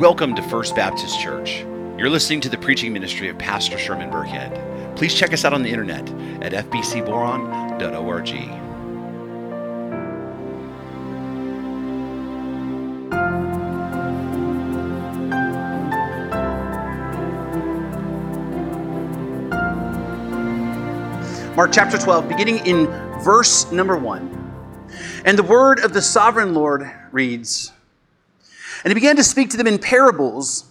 Welcome to First Baptist Church. You're listening to the preaching ministry of Pastor Sherman Burkhead. Please check us out on the internet at fbcboron.org. Mark chapter 12, beginning in verse number 1. And the word of the sovereign Lord reads And he began to speak to them in parables.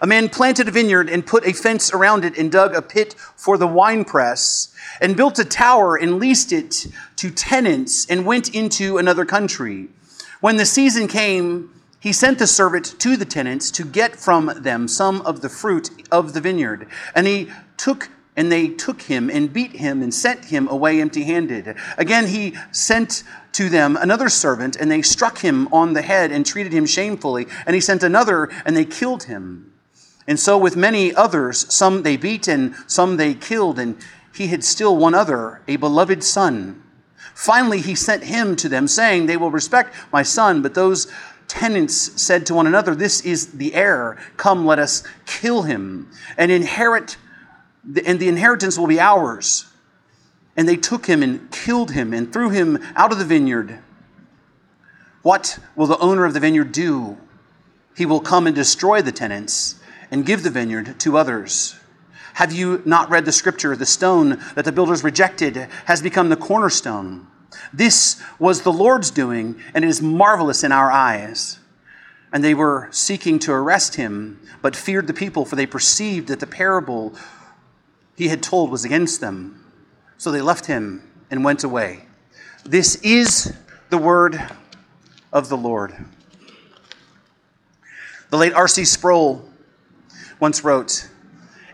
A man planted a vineyard and put a fence around it and dug a pit for the winepress and built a tower and leased it to tenants and went into another country. When the season came, he sent the servant to the tenants to get from them some of the fruit of the vineyard. And he took and they took him and beat him and sent him away empty handed. Again, he sent to them another servant, and they struck him on the head and treated him shamefully. And he sent another, and they killed him. And so with many others, some they beat and some they killed. And he had still one other, a beloved son. Finally, he sent him to them, saying, They will respect my son. But those tenants said to one another, This is the heir. Come, let us kill him and inherit and the inheritance will be ours. And they took him and killed him and threw him out of the vineyard. What will the owner of the vineyard do? He will come and destroy the tenants and give the vineyard to others. Have you not read the scripture? The stone that the builders rejected has become the cornerstone. This was the Lord's doing, and it is marvelous in our eyes. And they were seeking to arrest him, but feared the people, for they perceived that the parable he had told was against them. So they left him and went away. This is the word of the Lord. The late R.C. Sproul once wrote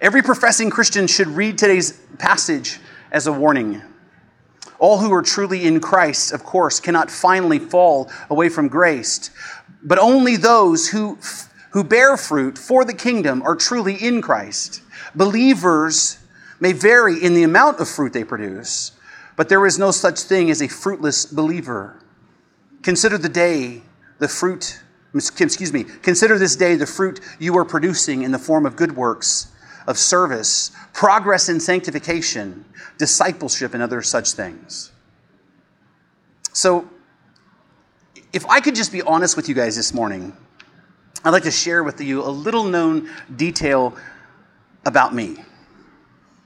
Every professing Christian should read today's passage as a warning. All who are truly in Christ, of course, cannot finally fall away from grace, but only those who, who bear fruit for the kingdom are truly in Christ. Believers may vary in the amount of fruit they produce, but there is no such thing as a fruitless believer. Consider the day, the fruit, excuse me, consider this day the fruit you are producing in the form of good works, of service, progress in sanctification, discipleship, and other such things. So, if I could just be honest with you guys this morning, I'd like to share with you a little known detail about me.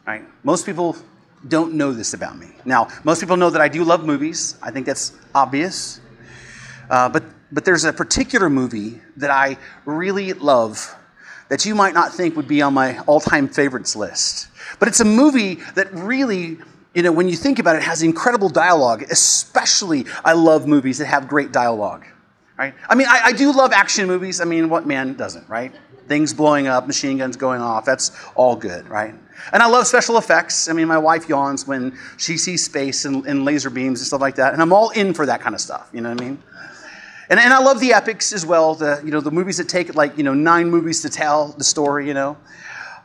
Right? Most people don't know this about me. Now, most people know that I do love movies. I think that's obvious. Uh, but, but there's a particular movie that I really love that you might not think would be on my all time favorites list. But it's a movie that really, you know, when you think about it, has incredible dialogue. Especially, I love movies that have great dialogue. Right? I mean, I, I do love action movies. I mean, what man doesn't, right? Things blowing up, machine guns going off. That's all good, right? And I love special effects. I mean, my wife yawns when she sees space and, and, laser beams and stuff like that. And I'm all in for that kind of stuff. You know what I mean? And, and I love the epics as well. The, you know, the movies that take like, you know, nine movies to tell the story, you know.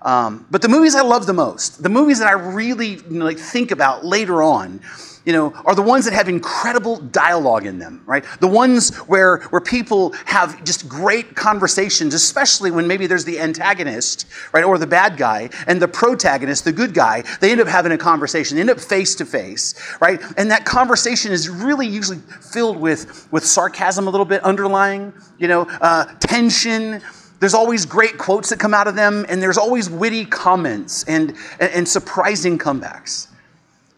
Um, but the movies I love the most, the movies that I really you know, like think about later on, you know, are the ones that have incredible dialogue in them, right? The ones where, where people have just great conversations, especially when maybe there's the antagonist, right, or the bad guy, and the protagonist, the good guy, they end up having a conversation, they end up face to face, right? And that conversation is really usually filled with, with sarcasm a little bit underlying, you know, uh, tension, there's always great quotes that come out of them, and there's always witty comments and, and, and, surprising comebacks.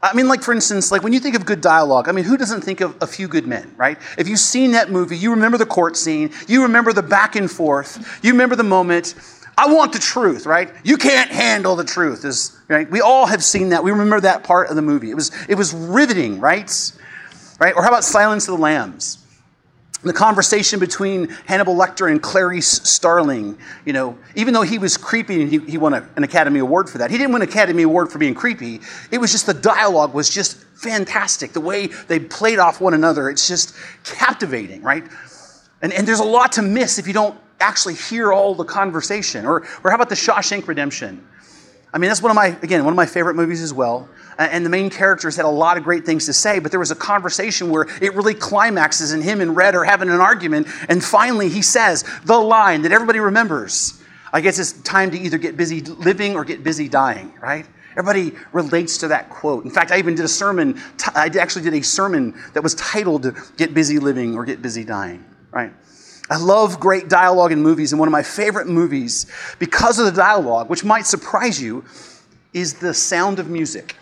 I mean, like, for instance, like when you think of good dialogue, I mean, who doesn't think of a few good men, right? If you've seen that movie, you remember the court scene, you remember the back and forth, you remember the moment. I want the truth, right? You can't handle the truth. Is right? We all have seen that. We remember that part of the movie. It was it was riveting, right? Right? Or how about Silence of the Lambs? The conversation between Hannibal Lecter and Clarice Starling, you know, even though he was creepy and he, he won a, an Academy Award for that, he didn't win an Academy Award for being creepy. It was just the dialogue was just fantastic. The way they played off one another, it's just captivating, right? And, and there's a lot to miss if you don't actually hear all the conversation. Or, or how about the Shawshank Redemption? I mean, that's one of my, again, one of my favorite movies as well. Uh, and the main characters had a lot of great things to say, but there was a conversation where it really climaxes, and him and Red are having an argument. And finally, he says the line that everybody remembers I guess it's time to either get busy living or get busy dying, right? Everybody relates to that quote. In fact, I even did a sermon, I actually did a sermon that was titled Get Busy Living or Get Busy Dying, right? I love great dialogue in movies, and one of my favorite movies, because of the dialogue, which might surprise you, is The Sound of Music.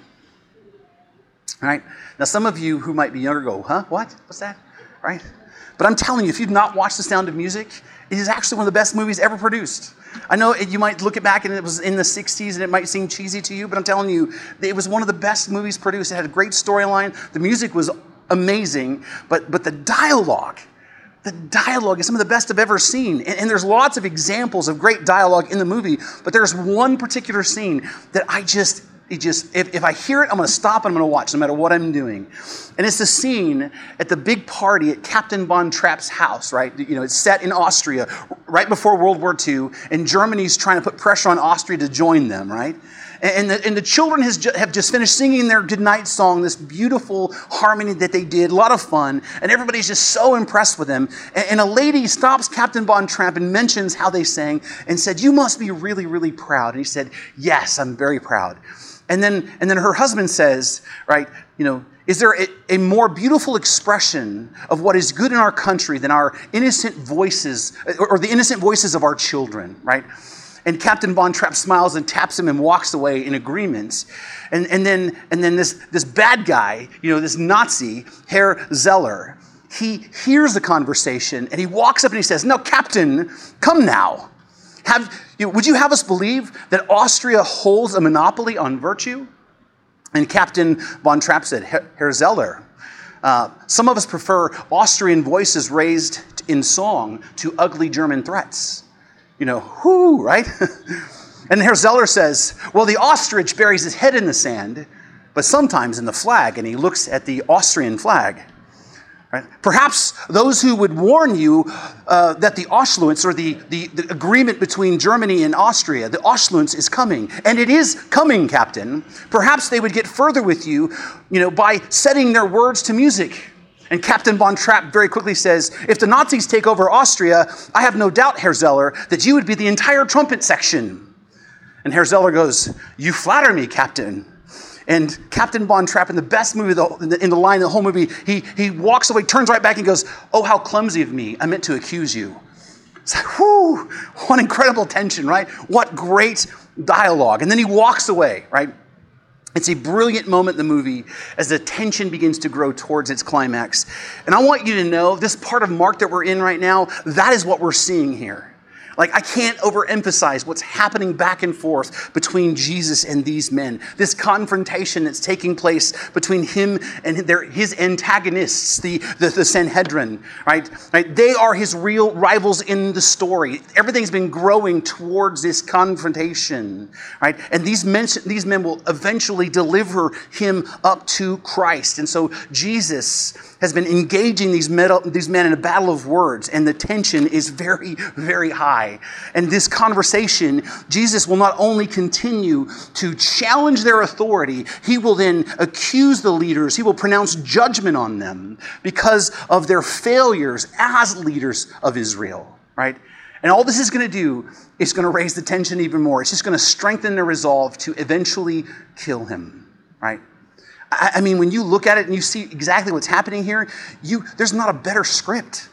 Right? Now, some of you who might be younger go, huh? What? What's that? Right? But I'm telling you, if you've not watched The Sound of Music, it is actually one of the best movies ever produced. I know it, you might look it back and it was in the 60s and it might seem cheesy to you, but I'm telling you, it was one of the best movies produced. It had a great storyline. The music was amazing, but, but the dialogue, the dialogue is some of the best I've ever seen. And, and, there's lots of examples of great dialogue in the movie, but there's one particular scene that I just, it just, if, if I hear it, I'm going to stop and I'm going to watch no matter what I'm doing. And it's the scene at the big party at Captain Von Trapp's house, right? You know, it's set in Austria right before World War II, and Germany's trying to put pressure on Austria to join them, right? And the, and the children has ju- have just finished singing their goodnight song, this beautiful harmony that they did, a lot of fun, and everybody's just so impressed with them. And, and a lady stops Captain Von Trapp and mentions how they sang and said, You must be really, really proud. And he said, Yes, I'm very proud. And then, and then her husband says, right, you know, is there a, a, more beautiful expression of what is good in our country than our innocent voices, or, or the innocent voices of our children, right? And Captain Von Trapp smiles and taps him and walks away in agreement. And, and, then, and then this, this bad guy, you know, this Nazi, Herr Zeller, he hears the conversation and he walks up and he says, No, Captain, come now. Have, would you have us believe that Austria holds a monopoly on virtue? And Captain von Trapp said, Herr Zeller, uh, some of us prefer Austrian voices raised in song to ugly German threats. You know, whoo, right? and Herr Zeller says, well, the ostrich buries his head in the sand, but sometimes in the flag, and he looks at the Austrian flag. Right? Perhaps those who would warn you uh, that the Anschluss or the, the, the, agreement between Germany and Austria, the Anschluss is coming, and it is coming, Captain. Perhaps they would get further with you, you know, by setting their words to music. And Captain von Trapp very quickly says, if the Nazis take over Austria, I have no doubt, Herr Zeller, that you would be the entire trumpet section. And Herr Zeller goes, You flatter me, Captain. And Captain Von Trapp, in the best movie, in the line, the whole movie, he, he walks away, turns right back, and goes, Oh, how clumsy of me. I meant to accuse you. It's like, whoo, what incredible tension, right? What great dialogue. And then he walks away, right? It's a brilliant moment in the movie as the tension begins to grow towards its climax. And I want you to know this part of Mark that we're in right now, that is what we're seeing here. Like, I can't overemphasize what's happening back and forth between Jesus and these men. This confrontation that's taking place between him and their, his antagonists, the, the, the Sanhedrin, right? right? They are his real rivals in the story. Everything's been growing towards this confrontation, right? And these men, these men will eventually deliver him up to Christ. And so Jesus has been engaging these, these men in a battle of words, and the tension is very, very high. And this conversation, Jesus will not only continue to challenge their authority, he will then accuse the leaders, he will pronounce judgment on them because of their failures as leaders of Israel, right? And all this is going to do is going to raise the tension even more. It's just going to strengthen their resolve to eventually kill him, right? I, mean, when you look at it and you see exactly what's happening here, you, there's not a better script.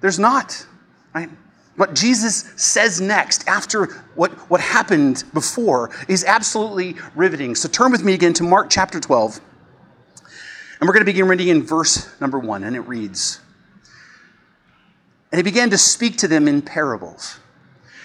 There's not, right? What Jesus says next, after what, what happened before, is absolutely riveting. So turn with me again to Mark chapter 12. And we're going to begin reading in verse number 1, and it reads And he began to speak to them in parables.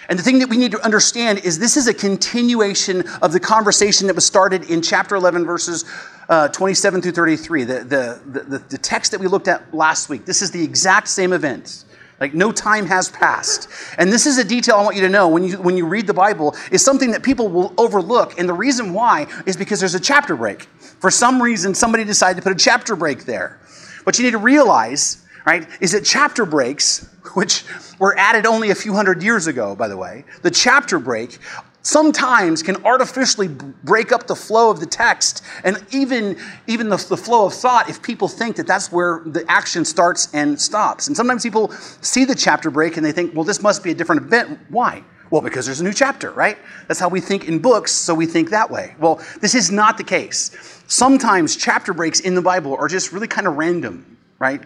And the thing that we need to understand is this is a continuation of the conversation that was started in chapter 11, verses uh, 27 through 33, the, the, the, the text that we looked at last week. This is the exact same event. Like no time has passed. And this is a detail I want you to know when you, when you read the Bible is something that people will overlook. And the reason why is because there's a chapter break. For some reason, somebody decided to put a chapter break there. What you need to realize, right, is that chapter breaks, which were added only a few hundred years ago, by the way, the chapter break sometimes can artificially break up the flow of the text and even, even the, the, flow of thought if people think that that's where the action starts and stops. And sometimes people see the chapter break and they think, well, this must be a different event. Why? Well, because there's a new chapter, right? That's how we think in books, so we think that way. Well, this is not the case. Sometimes chapter breaks in the Bible are just really kind of random, right?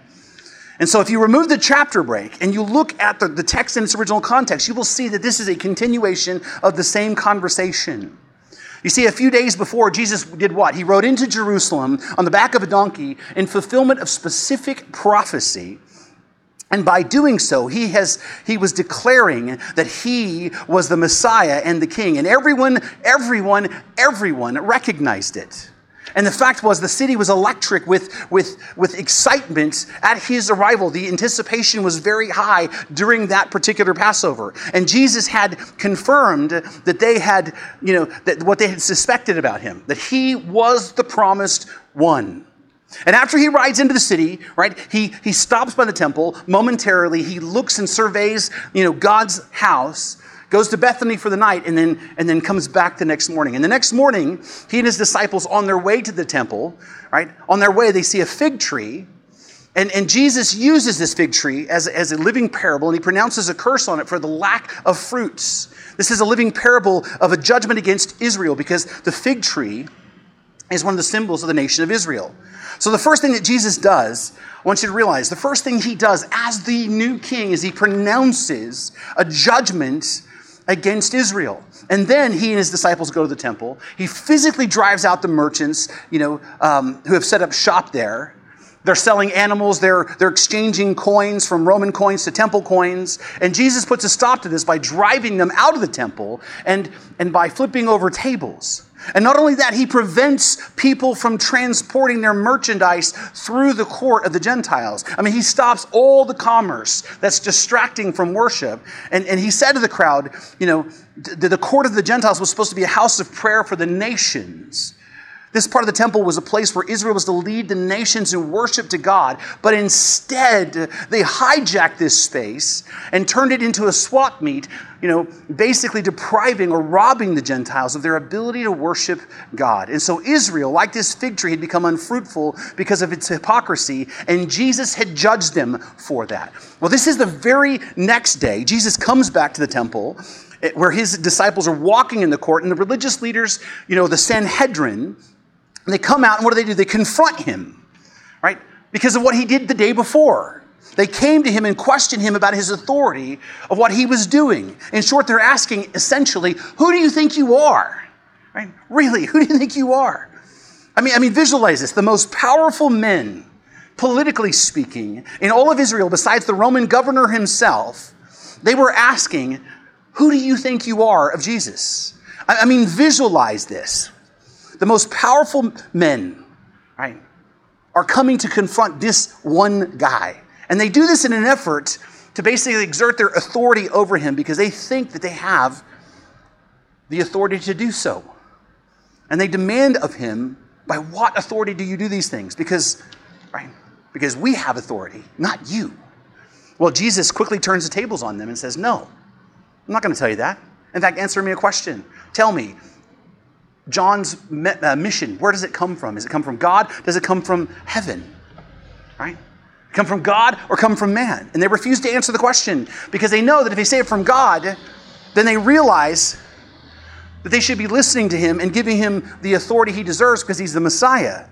And so, if you remove the chapter break and you look at the, the text in its original context, you will see that this is a continuation of the same conversation. You see, a few days before, Jesus did what? He rode into Jerusalem on the back of a donkey in fulfillment of specific prophecy. And by doing so, he, has, he was declaring that he was the Messiah and the King. And everyone, everyone, everyone recognized it. And the fact was, the city was electric with, with, with excitement at his arrival. The anticipation was very high during that particular Passover. And Jesus had confirmed that they had, you know, that what they had suspected about him, that he was the promised one. And after he rides into the city, right, he, he stops by the temple momentarily. He looks and surveys, you know, God's house goes to Bethany for the night, and then, and then comes back the next morning. And the next morning, he and his disciples, on their way to the temple, right, on their way, they see a fig tree. And, and Jesus uses this fig tree as, as a living parable, and he pronounces a curse on it for the lack of fruits. This is a living parable of a judgment against Israel because the fig tree is one of the symbols of the nation of Israel. So, the first thing that Jesus does, I want you to realize, the first thing he does as the new king is he pronounces a judgment against Israel. And then he and his disciples go to the temple. He physically drives out the merchants, you know, um, who have set up shop there. They're selling animals. They're, they're exchanging coins from Roman coins to temple coins. And Jesus puts a stop to this by driving them out of the temple and, and by flipping over tables. And not only that, he prevents people from transporting their merchandise through the court of the Gentiles. I mean, he stops all the commerce that's distracting from worship. And, and he said to the crowd, you know, the, the court of the Gentiles was supposed to be a house of prayer for the nations. This part of the temple was a place where Israel was to lead the nations in worship to God, but instead they hijacked this space and turned it into a swap meet, you know, basically depriving or robbing the Gentiles of their ability to worship God. And so Israel, like this fig tree, had become unfruitful because of its hypocrisy, and Jesus had judged them for that. Well, this is the very next day. Jesus comes back to the temple eh, where his disciples are walking in the court, and the religious leaders, you know, the Sanhedrin, and they come out, and what do they do? They confront him, right? Because of what he did the day before. They came to him and questioned him about his authority of what he was doing. In short, they're asking essentially, who do you think you are? Right? Really, who do you think you are? I mean, I mean, visualize this. The most powerful men, politically speaking, in all of Israel, besides the Roman governor himself, they were asking, who do you think you are of Jesus? I mean, visualize this the most powerful men, right, are coming to confront this one guy. And they do this in an effort to basically exert their authority over him because they think that they have the authority to do so. And they demand of him, by what authority do you do these things? Because, right, because we have authority, not you. Well, Jesus quickly turns the tables on them and says, No, I'm not going to tell you that. In fact, answer me a question. Tell me, John's uh, mission, where does it come from? Does it come from God? Does it come from heaven? Right? Come from God or come from man? And they refuse to answer the question because they know that if they say it from God, then they realize that they should be listening to him and giving him the authority he deserves because he's the Messiah.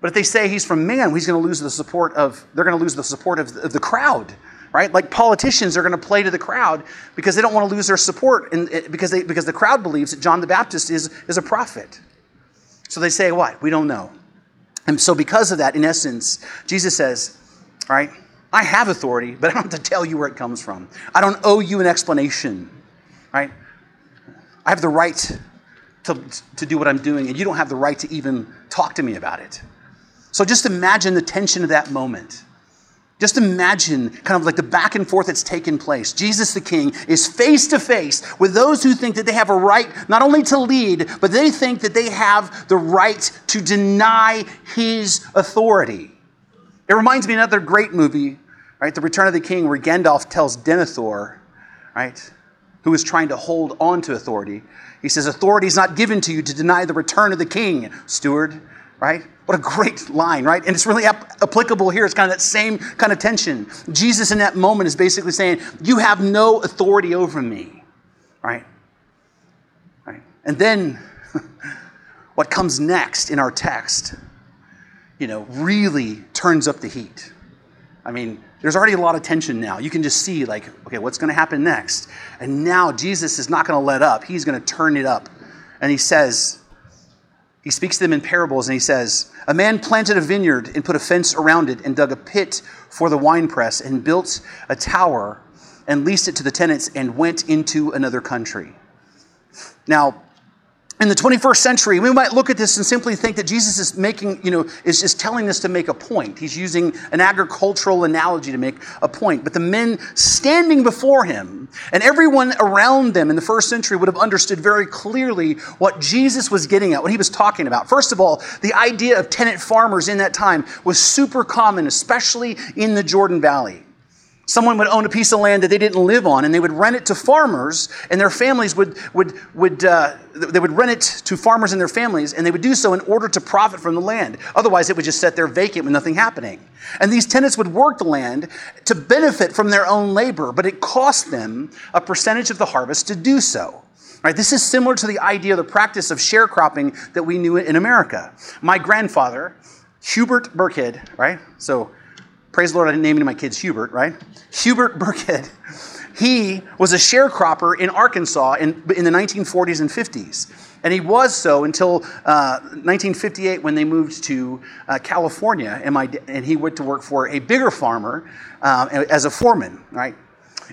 But if they say he's from man, he's going to lose the support of, they're going to lose the support of the crowd right? Like politicians are going to play to the crowd because they don't want to lose their support and eh, because, they, because the crowd believes that John the Baptist is, is a prophet. So they say, what? We don't know. And so, because of that, in essence, Jesus says, all right, I have authority, but I don't have to tell you where it comes from. I don't owe you an explanation, right? I have the right to, to do what I'm doing, and you don't have the right to even talk to me about it. So just imagine the tension of that moment. Just imagine kind of like the back and forth that's taken place. Jesus the King is face to face with those who think that they have a right not only to lead, but they think that they have the right to deny his authority. It reminds me of another great movie, right? The Return of the King, where Gandalf tells Denethor, right? who is trying to hold on to authority. He says, Authority is not given to you to deny the return of the king, steward, right? What a great line, right? And it's really ap- applicable here. It's kind of that same kind of tension. Jesus in that moment is basically saying, You have no authority over me, right? right? And then what comes next in our text, you know, really turns up the heat. I mean, there's already a lot of tension now. You can just see, like, okay, what's going to happen next? And now Jesus is not going to let up. He's going to turn it up. And he says, he speaks to them in parables and he says, A man planted a vineyard and put a fence around it and dug a pit for the winepress and built a tower and leased it to the tenants and went into another country. Now, in the 21st century, we might look at this and simply think that Jesus is making, you know, is just telling us to make a point. He's using an agricultural analogy to make a point. But the men standing before him and everyone around them in the first century would have understood very clearly what Jesus was getting at, what he was talking about. First of all, the idea of tenant farmers in that time was super common, especially in the Jordan Valley. Someone would own a piece of land that they didn't live on, and they would rent it to farmers, and their families would, would, would uh, they would rent it to farmers and their families, and they would do so in order to profit from the land. Otherwise, it would just sit there vacant with nothing happening. And these tenants would work the land to benefit from their own labor, but it cost them a percentage of the harvest to do so. Right, this is similar to the idea of the practice of sharecropping that we knew in America. My grandfather, Hubert Burkhead, right? So Praise the Lord, I didn't name any of my kids Hubert, right? Hubert Burkhead. He was a sharecropper in Arkansas in, in the 1940s and 50s. And he was so until uh, 1958 when they moved to uh, California, and, my, and he went to work for a bigger farmer uh, as a foreman, right?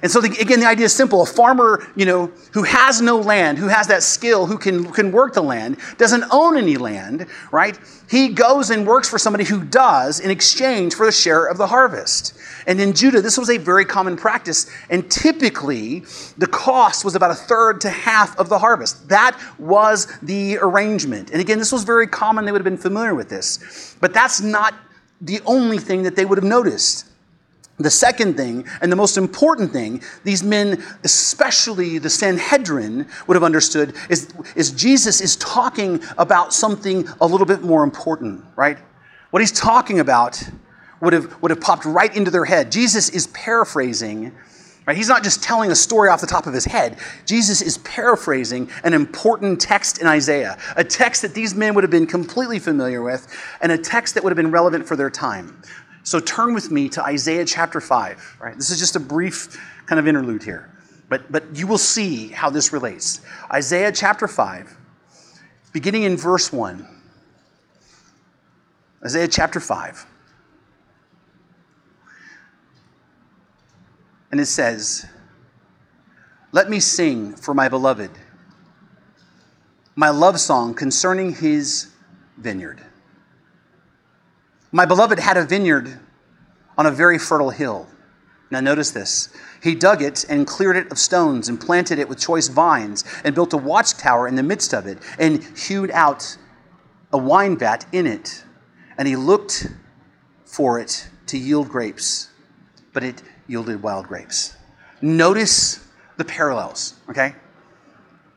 And so, the, again, the idea is simple. A farmer, you know, who has no land, who has that skill, who can, can work the land, doesn't own any land, right? He goes and works for somebody who does in exchange for a share of the harvest. And in Judah, this was a very common practice. And typically, the cost was about a third to half of the harvest. That was the arrangement. And again, this was very common. They would have been familiar with this. But that's not the only thing that they would have noticed. The second thing, and the most important thing, these men, especially the Sanhedrin, would have understood is, is Jesus is talking about something a little bit more important, right? What he's talking about would have, would have popped right into their head. Jesus is paraphrasing, right? He's not just telling a story off the top of his head. Jesus is paraphrasing an important text in Isaiah, a text that these men would have been completely familiar with, and a text that would have been relevant for their time. So turn with me to Isaiah chapter 5, right? This is just a brief kind of interlude here, but, but you will see how this relates. Isaiah chapter 5, beginning in verse 1. Isaiah chapter 5. And it says, Let me sing for my beloved my love song concerning his vineyard. My beloved had a vineyard on a very fertile hill. Now, notice this. He dug it and cleared it of stones and planted it with choice vines and built a watchtower in the midst of it and hewed out a wine vat in it. And he looked for it to yield grapes, but it yielded wild grapes. Notice the parallels, okay?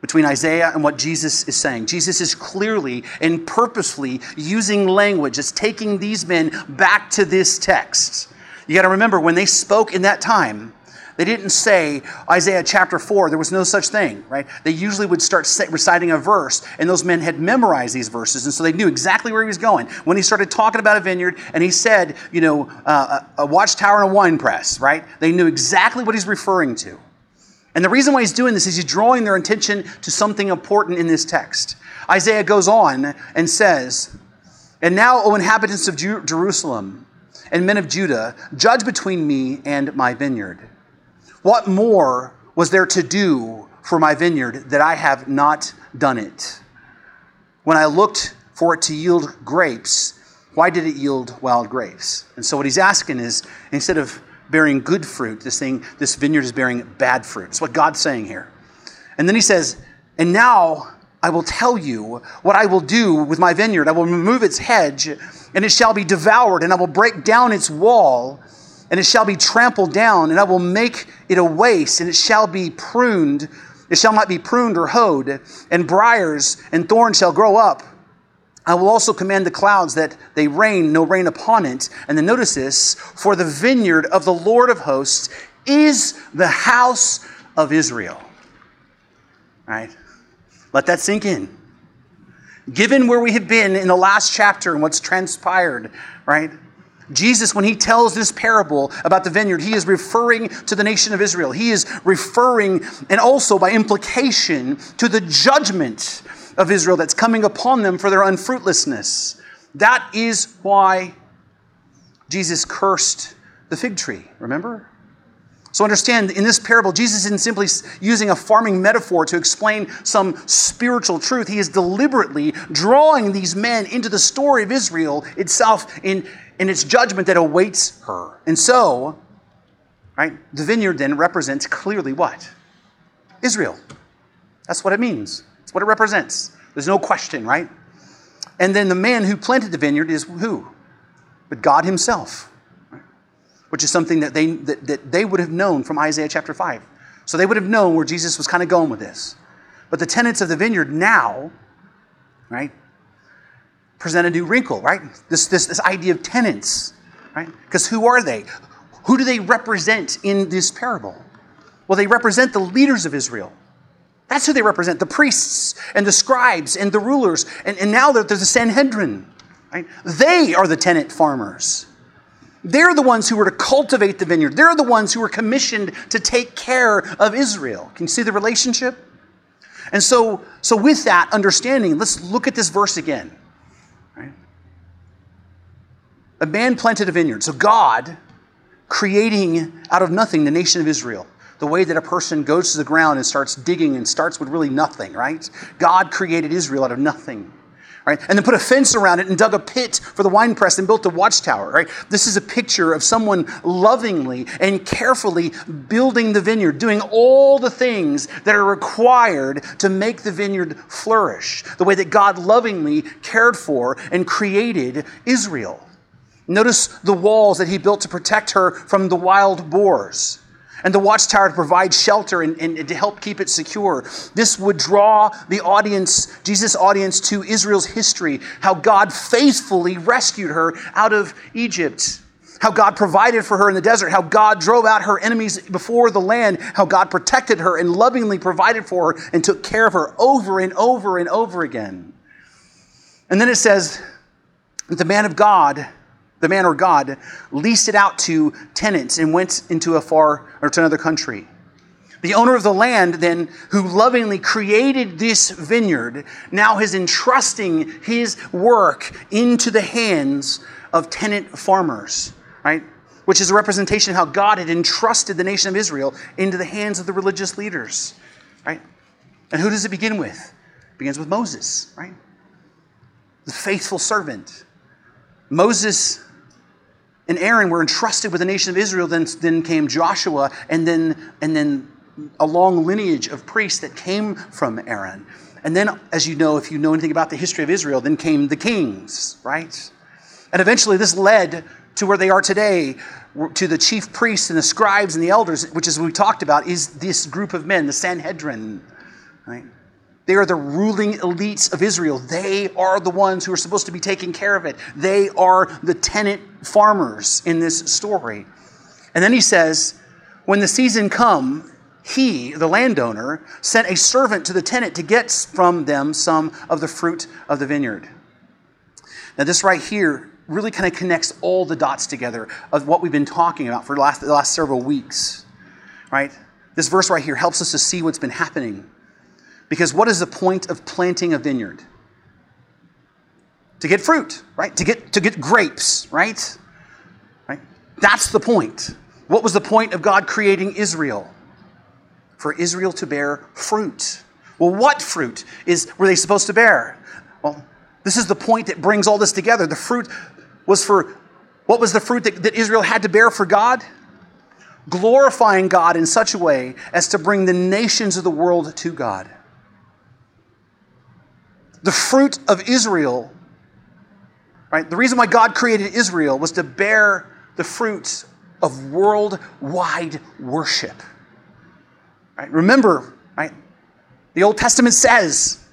Between Isaiah and what Jesus is saying. Jesus is clearly and purposefully using language that's taking these men back to this text. You got to remember, when they spoke in that time, they didn't say Isaiah chapter 4, there was no such thing, right? They usually would start reciting a verse, and those men had memorized these verses, and so they knew exactly where he was going. When he started talking about a vineyard, and he said, you know, uh, a watchtower and a wine press, right? They knew exactly what he's referring to. And the reason why he's doing this is he's drawing their attention to something important in this text. Isaiah goes on and says, And now, O inhabitants of Jerusalem and men of Judah, judge between me and my vineyard. What more was there to do for my vineyard that I have not done it? When I looked for it to yield grapes, why did it yield wild grapes? And so, what he's asking is instead of bearing good fruit. This thing, this vineyard is bearing bad fruit. That's what God's saying here. And then he says, And now I will tell you what I will do with my vineyard. I will remove its hedge, and it shall be devoured, and I will break down its wall, and it shall be trampled down, and I will make it a waste, and it shall be pruned It shall not be pruned or hoed, and briars and thorns shall grow up. I will also command the clouds that they rain, no rain upon it. And then notice this for the vineyard of the Lord of hosts is the house of Israel. Right? Let that sink in. Given where we have been in the last chapter and what's transpired, right? Jesus, when he tells this parable about the vineyard, he is referring to the nation of Israel. He is referring, and also by implication, to the judgment of Israel that's coming upon them for their unfruitlessness. That is why Jesus cursed the fig tree, remember? So understand, in this parable, Jesus isn't simply using a farming metaphor to explain some spiritual truth. He is deliberately drawing these men into the story of Israel itself in, in its judgment that awaits her. And so, right, the vineyard then represents clearly what? Israel. That's what it means. That's what it represents. There's no question, right? And then the man who planted the vineyard is who? But God Himself, which is something that they, that, that they would have known from Isaiah chapter 5. So they would have known where Jesus was kind of going with this. But the tenants of the vineyard now, right, present a new wrinkle, right? This, this, this idea of tenants, right? Because who are they? Who do they represent in this parable? Well, they represent the leaders of Israel. That's who they represent the priests and the scribes and the rulers. And, and now there's the Sanhedrin. Right? They are the tenant farmers. They're the ones who were to cultivate the vineyard. They're the ones who were commissioned to take care of Israel. Can you see the relationship? And so, so with that understanding, let's look at this verse again. Right? A man planted a vineyard. So God creating out of nothing the nation of Israel the way that a person goes to the ground and starts digging and starts with really nothing, right? God created Israel out of nothing. Right? And then put a fence around it and dug a pit for the wine press and built a watchtower. Right? This is a picture of someone lovingly and carefully building the vineyard, doing all the things that are required to make the vineyard flourish, the way that God lovingly cared for and created Israel. Notice the walls that he built to protect her from the wild boars and the watchtower to provide shelter and, and, to help keep it secure. This would draw the audience, Jesus' audience, to Israel's history, how God faithfully rescued her out of Egypt, how God provided for her in the desert, how God drove out her enemies before the land, how God protected her and lovingly provided for her and took care of her over and over and over again. And then it says, that the man of God the man or God, leased it out to tenants and went into a far or to another country. The owner of the land, then, who lovingly created this vineyard, now is entrusting his work into the hands of tenant farmers, right? Which is a representation of how God had entrusted the nation of Israel into the hands of the religious leaders, right? And who does it begin with? It begins with Moses, right? The faithful servant. Moses and Aaron were entrusted with the nation of Israel. Then, then came Joshua, and then, and then a long lineage of priests that came from Aaron. And then, as you know, if you know anything about the history of Israel, then came the kings, right? And eventually, this led to where they are today, to the chief priests and the scribes and the elders, which, as we talked about, is this group of men, the Sanhedrin, right? They are the ruling elites of Israel. They are the ones who are supposed to be taking care of it. They are the tenant farmers in this story. And then he says, when the season come, he, the landowner, sent a servant to the tenant to get from them some of the fruit of the vineyard. Now, this right here really kind of connects all the dots together of what we've been talking about for the last, the last several weeks, right? This verse right here helps us to see what's been happening because what is the point of planting a vineyard? To get fruit, right? To get, to get grapes, right? right? That's the point. What was the point of God creating Israel? For Israel to bear fruit. Well, what fruit is were they supposed to bear? Well, this is the point that brings all this together. The fruit was for what was the fruit that, that Israel had to bear for God? Glorifying God in such a way as to bring the nations of the world to God the fruit of Israel, right? The reason why God created Israel was to bear the fruits of worldwide worship. Right? Remember, right? The Old Testament says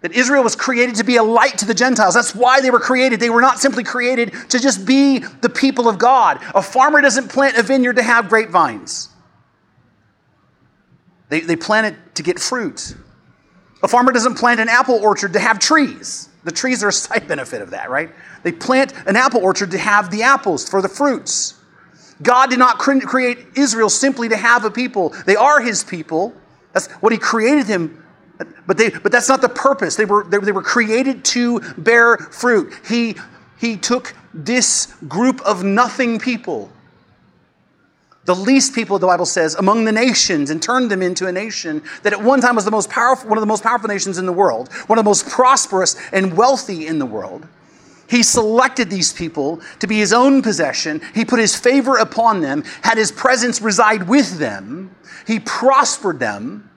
that Israel was created to be a light to the Gentiles. That's why they were created. They were not simply created to just be the people of God. A farmer doesn't plant a vineyard to have grapevines, they, they plant it to get fruit. A farmer doesn't plant an apple orchard to have trees. The trees are a side benefit of that, right? They plant an apple orchard to have the apples for the fruits. God did not create Israel simply to have a people. They are his people. That's what he created them. But, they, but that's not the purpose. They were, they, they were created to bear fruit. He, he took this group of nothing people the least people, the Bible says, among the nations and turned them into a nation that at one time was the most powerful, one of the most powerful nations in the world, one of the most prosperous and wealthy in the world. He selected these people to be his own possession. He put his favor upon them, had his presence reside with them. He prospered them.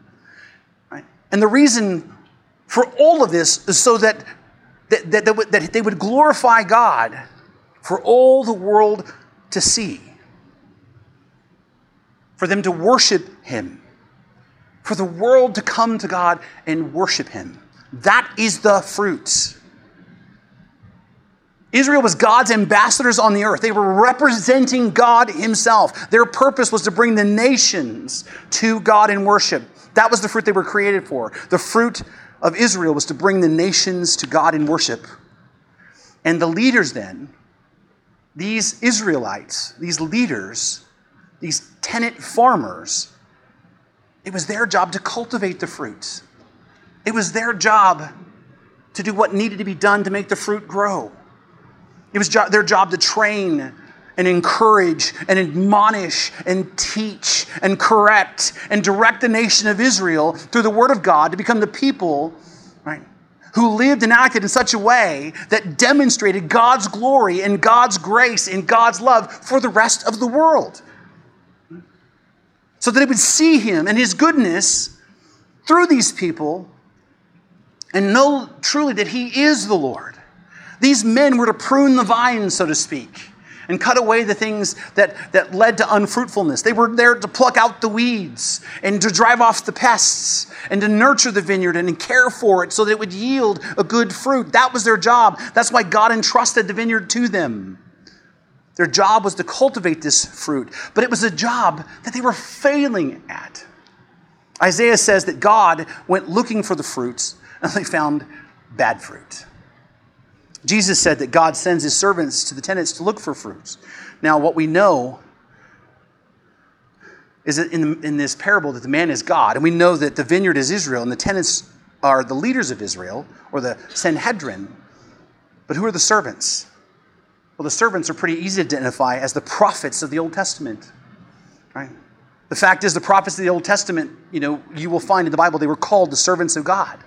Right? And the reason for all of this is so that, that, that, that they would glorify God for all the world to see for them to worship Him, for the world to come to God and worship Him. That is the fruit. Israel was God's ambassadors on the earth. They were representing God Himself. Their purpose was to bring the nations to God in worship. That was the fruit they were created for. The fruit of Israel was to bring the nations to God in worship. And the leaders then, these Israelites, these leaders, these tenant farmers, it was their job to cultivate the fruits. It was their job to do what needed to be done to make the fruit grow. It was jo- their job to train and encourage and admonish and teach and correct and direct the nation of Israel through the word of God to become the people, right, who lived and acted in such a way that demonstrated God's glory and God's grace and God's love for the rest of the world so that they would see him and his goodness through these people and know truly that he is the Lord. These men were to prune the vine, so to speak, and cut away the things that, that led to unfruitfulness. They were there to pluck out the weeds and to drive off the pests and to nurture the vineyard and care for it so that it would yield a good fruit. That was their job. That's why God entrusted the vineyard to them. Their job was to cultivate this fruit, but it was a job that they were failing at. Isaiah says that God went looking for the fruits and they found bad fruit. Jesus said that God sends his servants to the tenants to look for fruits. Now, what we know is that in, in this parable that the man is God, and we know that the vineyard is Israel, and the tenants are the leaders of Israel, or the Sanhedrin. But who are the servants? Well, the servants are pretty easy to identify as the prophets of the Old Testament. Right? The fact is, the prophets of the Old Testament, you know, you will find in the Bible, they were called the servants of God.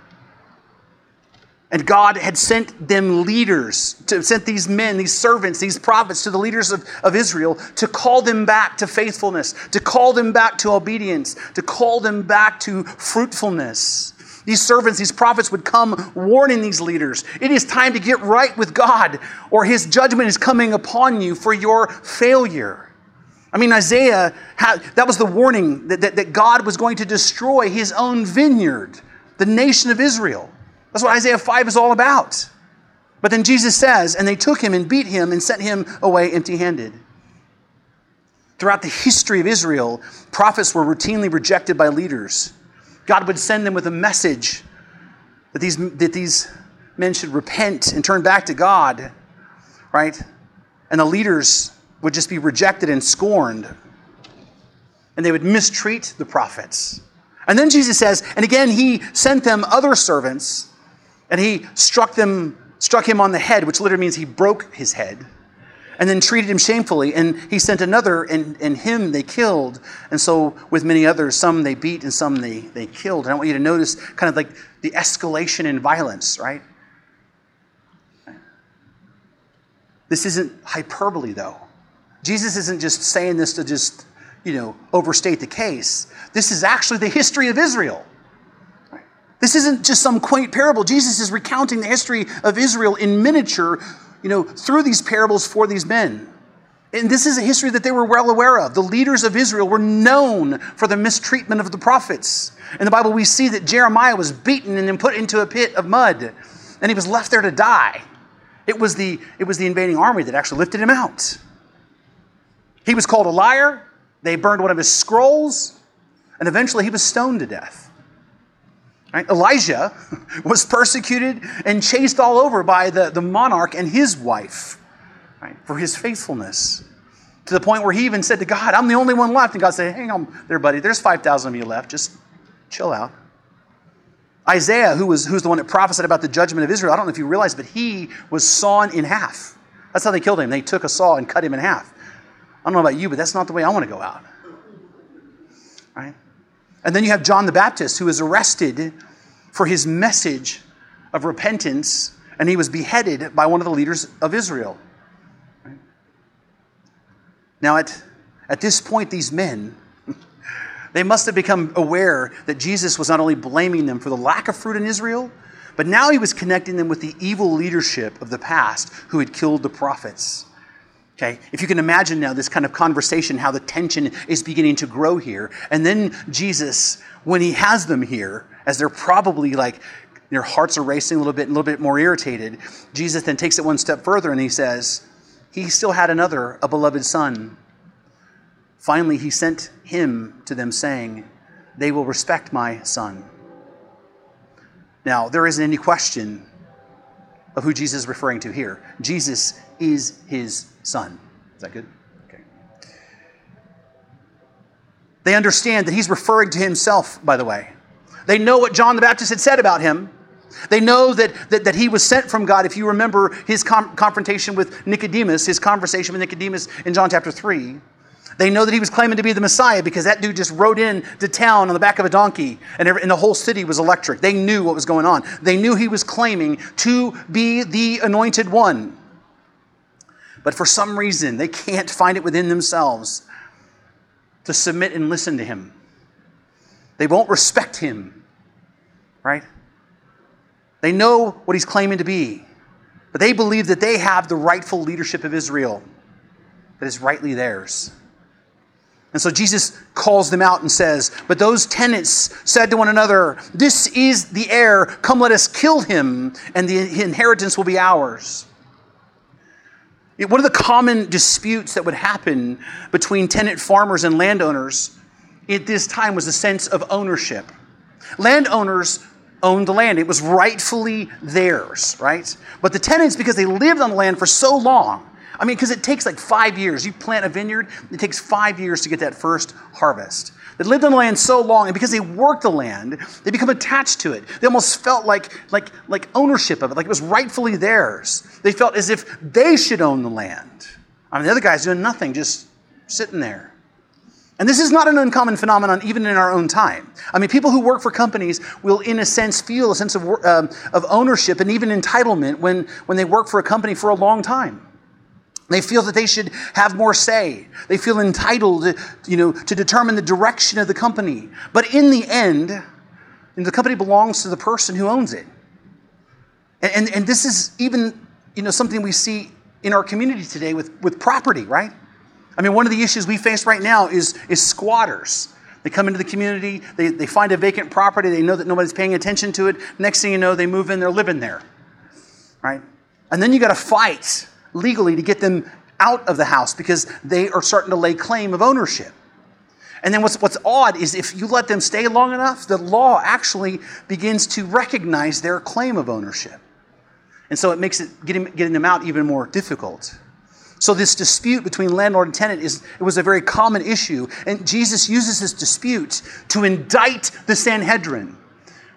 And God had sent them leaders, to, sent these men, these servants, these prophets to the leaders of, of Israel to call them back to faithfulness, to call them back to obedience, to call them back to fruitfulness. These servants, these prophets would come warning these leaders it is time to get right with God, or his judgment is coming upon you for your failure. I mean, Isaiah, had, that was the warning that, that, that God was going to destroy his own vineyard, the nation of Israel. That's what Isaiah 5 is all about. But then Jesus says, and they took him and beat him and sent him away empty handed. Throughout the history of Israel, prophets were routinely rejected by leaders. God would send them with a message that these, that these men should repent and turn back to God, right? And the leaders would just be rejected and scorned. And they would mistreat the prophets. And then Jesus says, and again, he sent them other servants, and he struck them, struck him on the head, which literally means he broke his head and then treated him shamefully. And he sent another, and, and him they killed. And so, with many others, some they beat and some they, they killed. And I want you to notice kind of like the escalation in violence, right? This isn't hyperbole, though. Jesus isn't just saying this to just, you know, overstate the case. This is actually the history of Israel. This isn't just some quaint parable. Jesus is recounting the history of Israel in miniature you know, through these parables for these men. And this is a history that they were well aware of. The leaders of Israel were known for the mistreatment of the prophets. In the Bible, we see that Jeremiah was beaten and then put into a pit of mud, and he was left there to die. It was the, it was the invading army that actually lifted him out. He was called a liar. They burned one of his scrolls, and eventually he was stoned to death. Right? Elijah was persecuted and chased all over by the, the monarch and his wife right, for his faithfulness. To the point where he even said to God, I'm the only one left. And God said, Hang on there, buddy. There's 5,000 of you left. Just chill out. Isaiah, who was who's the one that prophesied about the judgment of Israel, I don't know if you realize, but he was sawn in half. That's how they killed him. They took a saw and cut him in half. I don't know about you, but that's not the way I want to go out. And then you have John the Baptist, who was arrested for his message of repentance, and he was beheaded by one of the leaders of Israel. Now, at, at this point, these men, they must have become aware that Jesus was not only blaming them for the lack of fruit in Israel, but now he was connecting them with the evil leadership of the past who had killed the prophets. Okay, if you can imagine now this kind of conversation, how the tension is beginning to grow here. And then Jesus, when he has them here, as they're probably like, their hearts are racing a little bit, a little bit more irritated, Jesus then takes it one step further and he says, He still had another, a beloved son. Finally, he sent him to them, saying, They will respect my son. Now, there isn't any question of who Jesus is referring to here. Jesus is his son. Is that good? Okay. They understand that he's referring to himself, by the way. They know what John the Baptist had said about him. They know that, that, that he was sent from God. If you remember his com- confrontation with Nicodemus, his conversation with Nicodemus in John chapter 3, they know that he was claiming to be the Messiah because that dude just rode in to town on the back of a donkey and, every, and the whole city was electric. They knew what was going on. They knew he was claiming to be the anointed one. But for some reason, they can't find it within themselves to submit and listen to him. They won't respect him, right? They know what he's claiming to be, but they believe that they have the rightful leadership of Israel that is rightly theirs. And so Jesus calls them out and says, But those tenants said to one another, This is the heir. Come, let us kill him, and the inheritance will be ours. One of the common disputes that would happen between tenant farmers and landowners at this time was the sense of ownership. Landowners owned the land, it was rightfully theirs, right? But the tenants, because they lived on the land for so long, I mean, because it takes like five years. You plant a vineyard, it takes five years to get that first harvest. They lived on the land so long, and because they worked the land, they become attached to it. They almost felt like, like, like ownership of it, like it was rightfully theirs. They felt as if they should own the land. I mean, the other guy's doing nothing, just sitting there. And this is not an uncommon phenomenon even in our own time. I mean, people who work for companies will, in a sense, feel a sense of, um, of ownership and even entitlement when, when they work for a company for a long time. They feel that they should have more say. They feel entitled, you know, to determine the direction of the company. But in the end, the company belongs to the person who owns it. And, and, and this is even, you know, something we see in our community today with, with property, right? I mean, one of the issues we face right now is, is squatters. They come into the community, they, they find a vacant property, they know that nobody's paying attention to it. Next thing you know, they move in, they're living there, right? And then you got to fight legally to get them out of the house because they are starting to lay claim of ownership. And then what's, what's odd is if you let them stay long enough, the law actually begins to recognize their claim of ownership. And so it makes it getting, getting them out even more difficult. So this dispute between landlord and tenant is it was a very common issue. And Jesus uses this dispute to indict the Sanhedrin.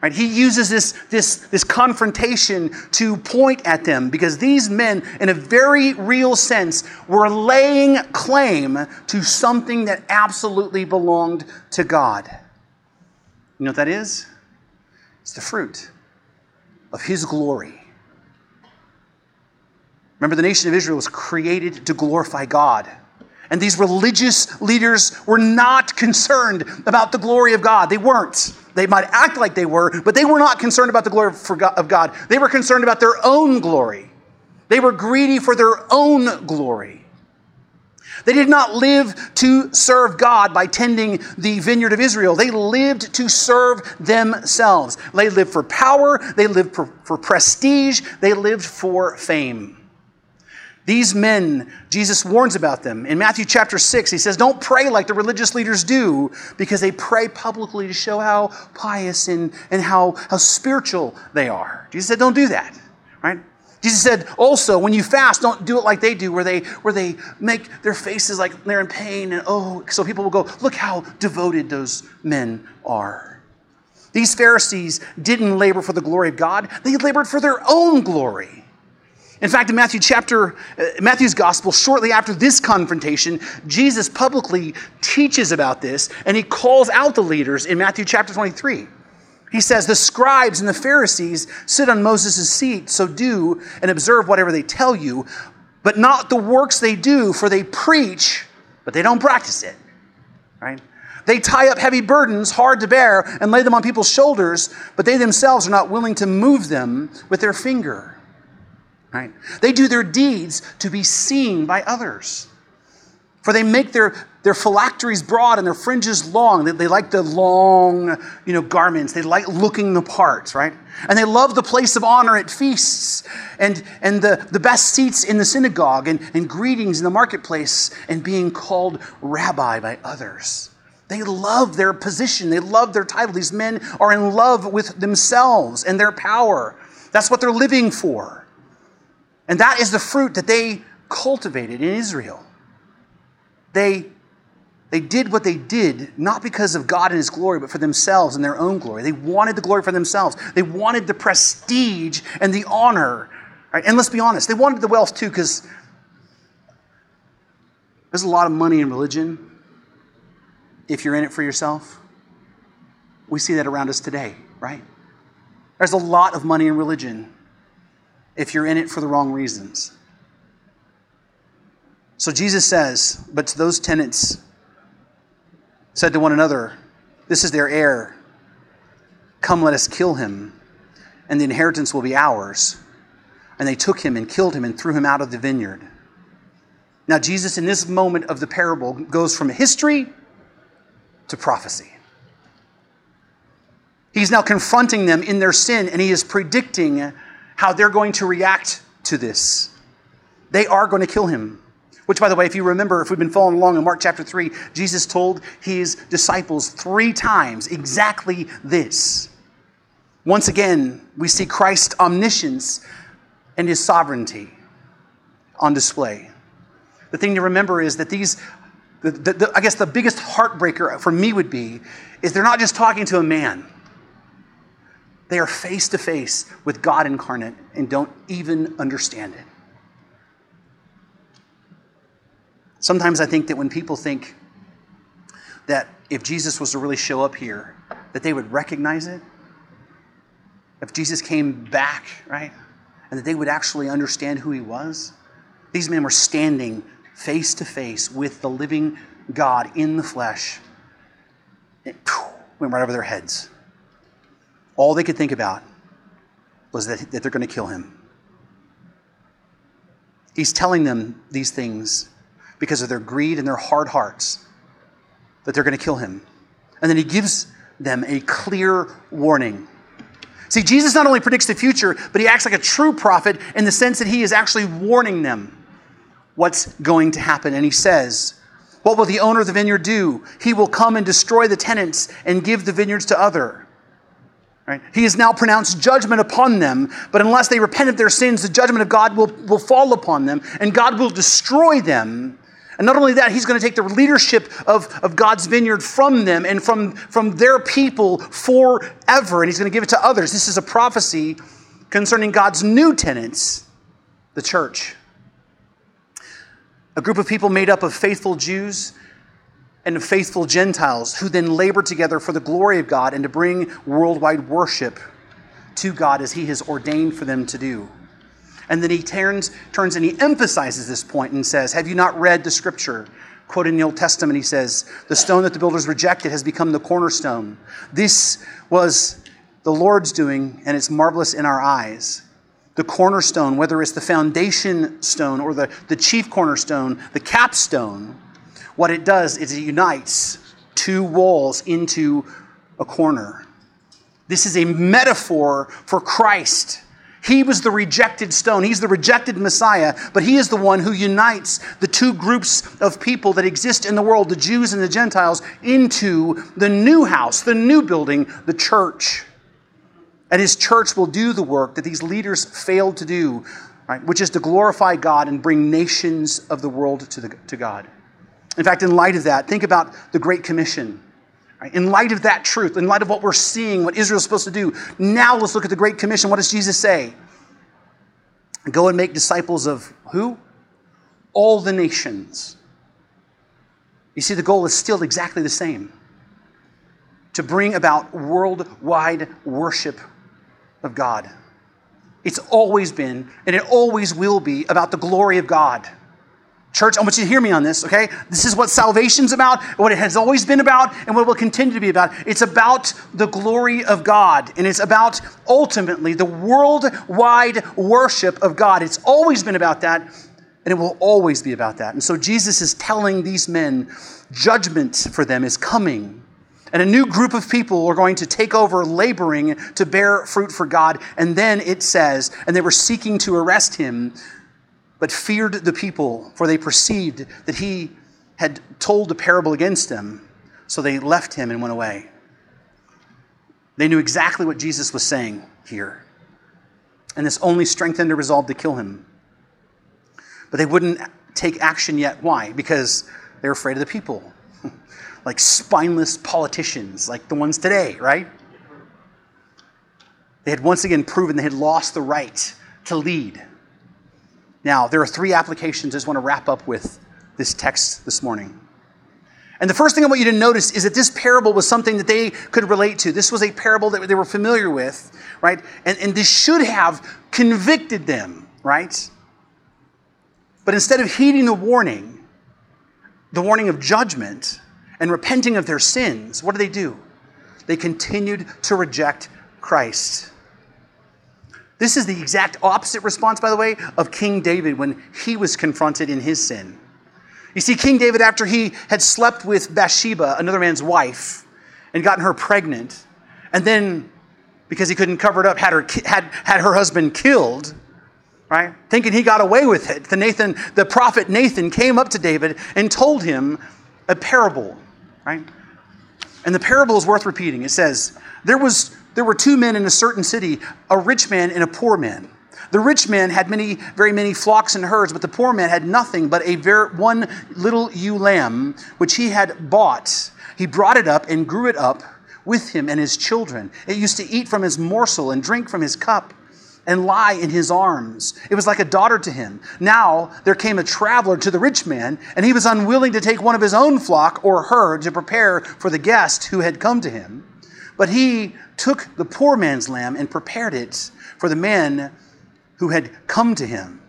Right? He uses this, this, this confrontation to point at them because these men, in a very real sense, were laying claim to something that absolutely belonged to God. You know what that is? It's the fruit of His glory. Remember, the nation of Israel was created to glorify God. And these religious leaders were not concerned about the glory of God. They weren't. They might act like they were, but they were not concerned about the glory of God. They were concerned about their own glory. They were greedy for their own glory. They did not live to serve God by tending the vineyard of Israel. They lived to serve themselves. They lived for power, they lived for, for prestige, they lived for fame. These men, Jesus warns about them. In Matthew chapter 6, he says, Don't pray like the religious leaders do, because they pray publicly to show how pious and, and how, how spiritual they are. Jesus said, Don't do that, right? Jesus said also, when you fast, don't do it like they do, where they where they make their faces like they're in pain, and oh, so people will go, look how devoted those men are. These Pharisees didn't labor for the glory of God, they labored for their own glory. In fact, in Matthew chapter, uh, Matthew's gospel, shortly after this confrontation, Jesus publicly teaches about this and he calls out the leaders in Matthew chapter 23. He says, The scribes and the Pharisees sit on Moses' seat, so do and observe whatever they tell you, but not the works they do, for they preach, but they don't practice it. Right? They tie up heavy burdens, hard to bear, and lay them on people's shoulders, but they themselves are not willing to move them with their finger. Right? They do their deeds to be seen by others. For they make their, their phylacteries broad and their fringes long. They, they like the long you know, garments. They like looking the part, right? And they love the place of honor at feasts and, and the, the best seats in the synagogue and, and greetings in the marketplace and being called rabbi by others. They love their position. They love their title. These men are in love with themselves and their power. That's what they're living for. And that is the fruit that they cultivated in Israel. They, they did what they did, not because of God and His glory, but for themselves and their own glory. They wanted the glory for themselves. They wanted the prestige and the honor. Right? And let's be honest, they wanted the wealth too, because there's a lot of money in religion if you're in it for yourself. We see that around us today, right? There's a lot of money in religion if you're in it for the wrong reasons. So Jesus says, but to those tenants said to one another, This is their heir. Come, let us kill him, and the inheritance will be ours. And they took him and killed him and threw him out of the vineyard. Now, Jesus, in this moment of the parable, goes from history to prophecy. He's now confronting them in their sin, and he is predicting how they're going to react to this. They are going to kill him. Which, by the way, if you remember, if we've been following along in Mark chapter 3, Jesus told his disciples three times exactly this. Once again, we see Christ's omniscience and his sovereignty on display. The thing to remember is that these, the, the, the, I guess the biggest heartbreaker for me would be, is they're not just talking to a man. They are face to face with God incarnate and don't even understand it. Sometimes I think that when people think that if Jesus was to really show up here, that they would recognize it. If Jesus came back, right? And that they would actually understand who he was. These men were standing face to face with the living God in the flesh. It went right over their heads. All they could think about was that, that they're going to kill him. He's telling them these things because of their greed and their hard hearts that they're going to kill him. And then he gives them a clear warning. See, Jesus not only predicts the future, but he acts like a true prophet in the sense that he is actually warning them what's going to happen. And he says, What will the owner of the vineyard do? He will come and destroy the tenants and give the vineyards to other. Right? He has now pronounced judgment upon them, but unless they repent of their sins, the judgment of God will, will fall upon them, and God will destroy them. And not only that, he's going to take the leadership of, of God's vineyard from them and from, from their people forever, and he's going to give it to others. This is a prophecy concerning God's new tenants, the church. A group of people made up of faithful Jews and faithful Gentiles who then labor together for the glory of God and to bring worldwide worship to God as He has ordained for them to do. And then he turns, turns and he emphasizes this point and says, Have you not read the scripture? Quote in the Old Testament, he says, The stone that the builders rejected has become the cornerstone. This was the Lord's doing, and it's marvelous in our eyes. the cornerstone, whether it's the foundation stone or the, the chief cornerstone, the capstone, what it does is it unites two walls into a corner. This is a metaphor for Christ. He was the rejected stone. He's the rejected Messiah, but he is the one who unites the two groups of people that exist in the world, the Jews and the Gentiles, into the new house, the new building, the church. And his church will do the work that these leaders failed to do, right, which is to glorify God and bring nations of the world to, the, to God. In fact, in light of that, think about the Great Commission. Right? In light of that truth, in light of what we're seeing, what Israel's supposed to do, now let's look at the Great Commission. What does Jesus say? Go and make disciples of who? All the nations. You see, the goal is still exactly the same to bring about worldwide worship of God. It's always been, and it always will be, about the glory of God. Church, I want you to hear me on this, okay? This is what salvation's about, what it has always been about, and what it will continue to be about. It's about the glory of God, and it's about ultimately the worldwide worship of God. It's always been about that, and it will always be about that. And so Jesus is telling these men judgment for them is coming. And a new group of people are going to take over laboring to bear fruit for God. And then it says, and they were seeking to arrest him but feared the people, for they perceived that he had told a parable against them. So they left him and went away. They knew exactly what Jesus was saying here. And this only strengthened their resolve to kill him. But they wouldn't take action yet. Why? Because they're afraid of the people. like spineless politicians, like the ones today, right? They had once again proven they had lost the right to lead. Now, there are three applications I just want to wrap up with this text this morning. And the first thing I want you to notice is that this parable was something that they could relate to. This was a parable that they were familiar with, right? And, and this should have convicted them, right? But instead of heeding the warning, the warning of judgment and repenting of their sins, what did they do? They continued to reject Christ. This is the exact opposite response, by the way, of King David when he was confronted in his sin. You see, King David, after he had slept with Bathsheba, another man's wife, and gotten her pregnant, and then, because he couldn't cover it up, had her, had, had her husband killed, right? Thinking he got away with it. The, Nathan, the prophet Nathan came up to David and told him a parable, right? And the parable is worth repeating. It says, There was there were two men in a certain city, a rich man and a poor man. The rich man had many, very many flocks and herds, but the poor man had nothing but a very, one little ewe lamb, which he had bought. He brought it up and grew it up with him and his children. It used to eat from his morsel and drink from his cup and lie in his arms. It was like a daughter to him. Now there came a traveler to the rich man, and he was unwilling to take one of his own flock or herd to prepare for the guest who had come to him. But he took the poor man's lamb and prepared it for the man who had come to him.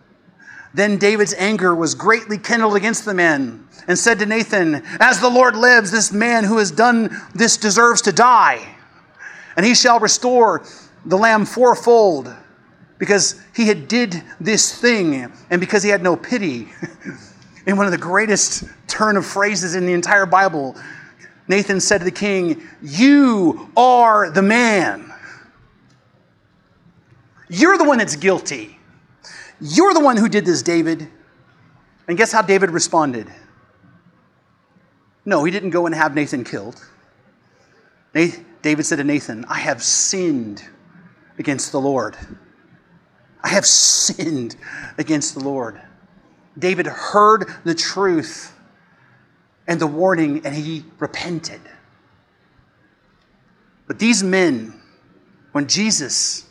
Then David's anger was greatly kindled against the man and said to Nathan, As the Lord lives, this man who has done this deserves to die. And he shall restore the lamb fourfold because he had did this thing and because he had no pity. in one of the greatest turn of phrases in the entire Bible, Nathan said to the king, You are the man. You're the one that's guilty. You're the one who did this, David. And guess how David responded? No, he didn't go and have Nathan killed. David said to Nathan, I have sinned against the Lord. I have sinned against the Lord. David heard the truth and the warning, and he repented. But these men, when Jesus,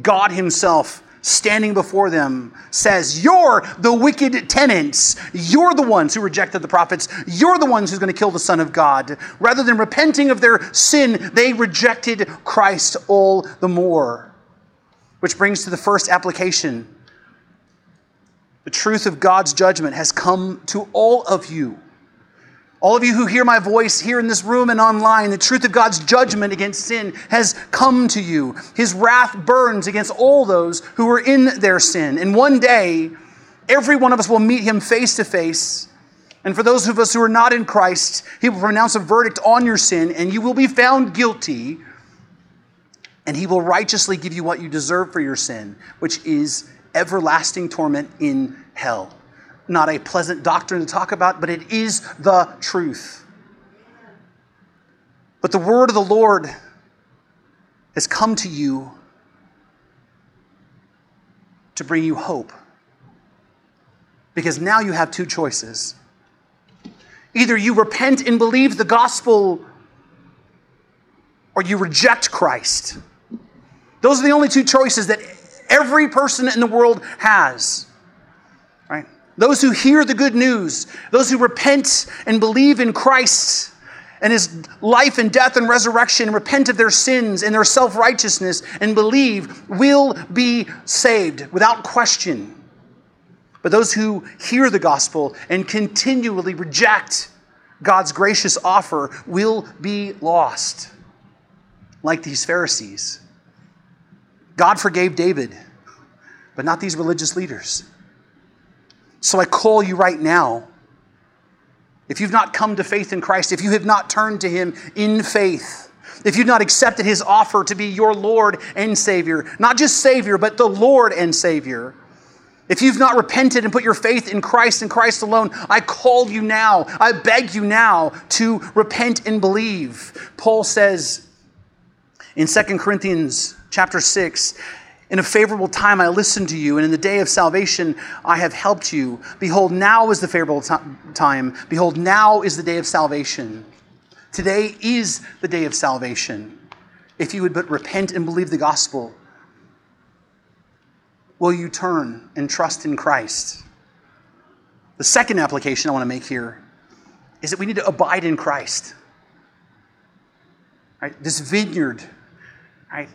God Himself, standing before them, says, You're the wicked tenants. You're the ones who rejected the prophets. You're the ones who's going to kill the Son of God. Rather than repenting of their sin, they rejected Christ all the more. Which brings to the first application. The truth of God's judgment has come to all of you All of you who hear my voice here in this room and online, the truth of God's judgment against sin has come to you. His wrath burns against all those who are in their sin. And one day, every one of us will meet him face to face. And for those of us who are not in Christ, he will pronounce a verdict on your sin, and you will be found guilty. And he will righteously give you what you deserve for your sin, which is everlasting torment in hell not a pleasant doctrine to talk about, but it is the truth. But the word of the Lord has come to you to bring you hope. Because now you have two choices. Either you repent and believe the gospel, or you reject Christ. Those are the only two choices that every person in the world has. Those who hear the good news, those who repent and believe in Christ and his life and death and resurrection, repent of their sins and their self righteousness, and believe will be saved without question. But those who hear the gospel and continually reject God's gracious offer will be lost, like these Pharisees. God forgave David, but not these religious leaders. So I call you right now. If you've not come to faith in Christ, if you have not turned to Him in faith, if you've not accepted His offer to be your Lord and Savior, not just Savior, but the Lord and Savior, if you've not repented and put your faith in Christ and Christ alone, I call you now. I beg you now to repent and believe. Paul says in 2 Corinthians chapter 6, in a favorable time I listened to you, and in the day of salvation I have helped you. Behold, now is the favorable time. Behold, now is the day of salvation. Today is the day of salvation. If you would but repent and believe the gospel, will you turn and trust in Christ? The second application I want to make here is that we need to abide in Christ. Right? This vineyard, right?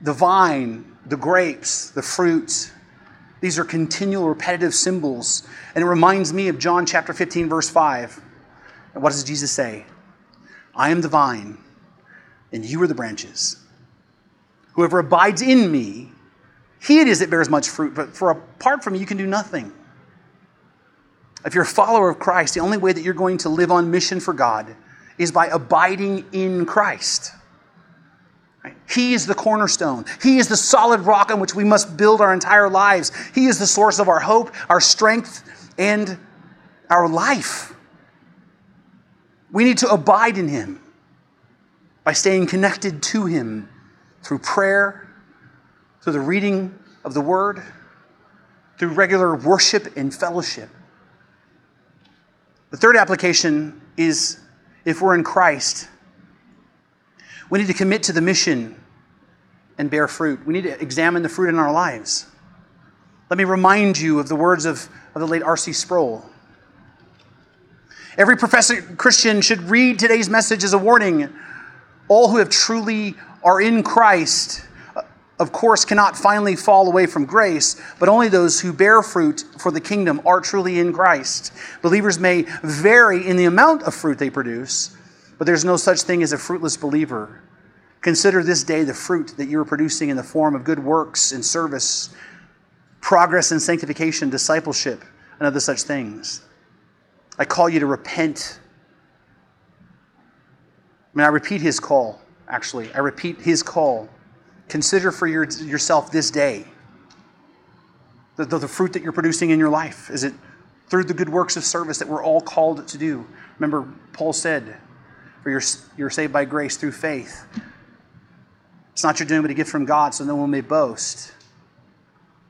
The vine, the grapes, the fruits. These are continual repetitive symbols. And it reminds me of John chapter 15, verse 5. And what does Jesus say? I am the vine, and you are the branches. Whoever abides in me, he it is that bears much fruit, but for apart from me, you can do nothing. If you're a follower of Christ, the only way that you're going to live on mission for God is by abiding in Christ. He is the cornerstone. He is the solid rock on which we must build our entire lives. He is the source of our hope, our strength, and our life. We need to abide in Him by staying connected to Him through prayer, through the reading of the Word, through regular worship and fellowship. The third application is if we're in Christ, we need to commit to the mission and bear fruit. We need to examine the fruit in our lives. Let me remind you of the words of, of the late R.C. Sproul. Every professing Christian should read today's message as a warning. All who have truly are in Christ, uh, of course, cannot finally fall away from grace, but only those who bear fruit for the kingdom are truly in Christ. Believers may vary in the amount of fruit they produce, but there's no such thing as a fruitless believer. Consider this day the fruit that you are producing in the form of good works and service, progress and sanctification, discipleship, and other such things. I call you to repent. I mean, I repeat his call, actually. I repeat his call. Consider for your, yourself this day the, the, the fruit that you're producing in your life. Is it through the good works of service that we're all called to do? Remember, Paul said, for you're, you're saved by grace through faith. It's not your doing, but a gift from God, so no one may boast.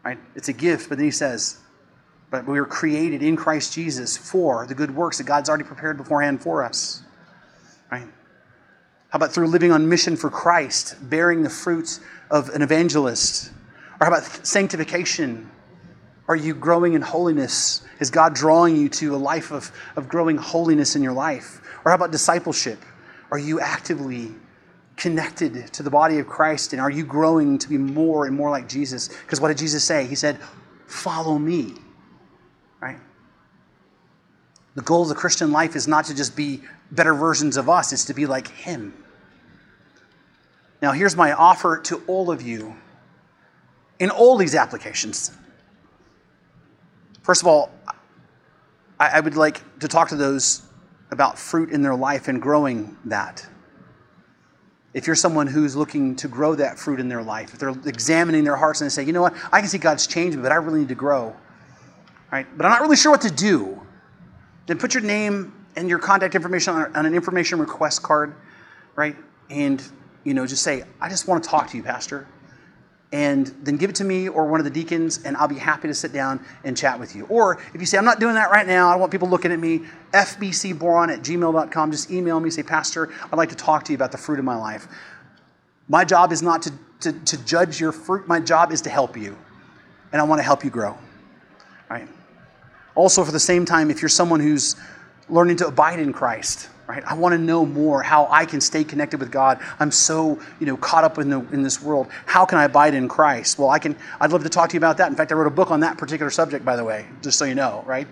Right? It's a gift, but then he says, but we were created in Christ Jesus for the good works that God's already prepared beforehand for us. Right? How about through living on mission for Christ, bearing the fruits of an evangelist? Or how about sanctification? Are you growing in holiness? Is God drawing you to a life of, of growing holiness in your life? Or how about discipleship? Are you actively connected to the body of Christ and are you growing to be more and more like Jesus? Because what did Jesus say? He said, Follow me. Right? The goal of the Christian life is not to just be better versions of us, it's to be like Him. Now, here's my offer to all of you in all these applications. First of all, I, would like to talk to those about fruit in their life and growing that. If you're someone who's looking to grow that fruit in their life, if they're examining their hearts and they say, you know what, I can see God's changed me, but I really need to grow. Right? But I'm not really sure what to do. Then put your name and your contact information on an information request card, right? And you know, just say, I just want to talk to you, Pastor and then give it to me or one of the deacons, and I'll be happy to sit down and chat with you. Or if you say, I'm not doing that right now, I want people looking at me, fbcboron at gmail.com, just email me, say, Pastor, I'd like to talk to you about the fruit of my life. My job is not to, to, to judge your fruit, my job is to help you, and I want to help you grow. Right? Also, for the same time, if you're someone who's learning to abide in Christ, right? I want to know more how I can stay connected with God. I'm so, you know, caught up in, the, in this world. How can I abide in Christ? Well, I can, I'd love to talk to you about that. In fact, I wrote a book on that particular subject, by the way, just so you know, right?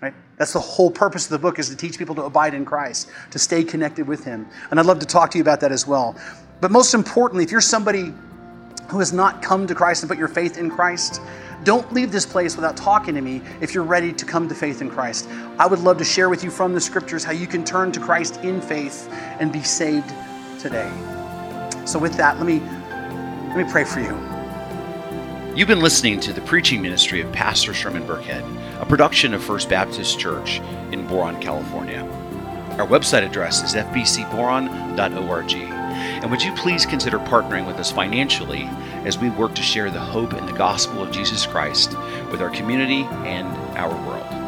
Right? That's the whole purpose of the book is to teach people to abide in Christ, to stay connected with Him. And I'd love to talk to you about that as well. But most importantly, if you're somebody who has not come to Christ and put your faith in Christ, don't leave this place without talking to me if you're ready to come to faith in Christ. I would love to share with you from the scriptures how you can turn to Christ in faith and be saved today. So with that, let me let me pray for you. You've been listening to the preaching ministry of Pastor Sherman Burkhead, a production of First Baptist Church in Boron, California. Our website address is fbcboron.org. And would you please consider partnering with us financially as we work to share the hope and the gospel of Jesus Christ with our community and our world?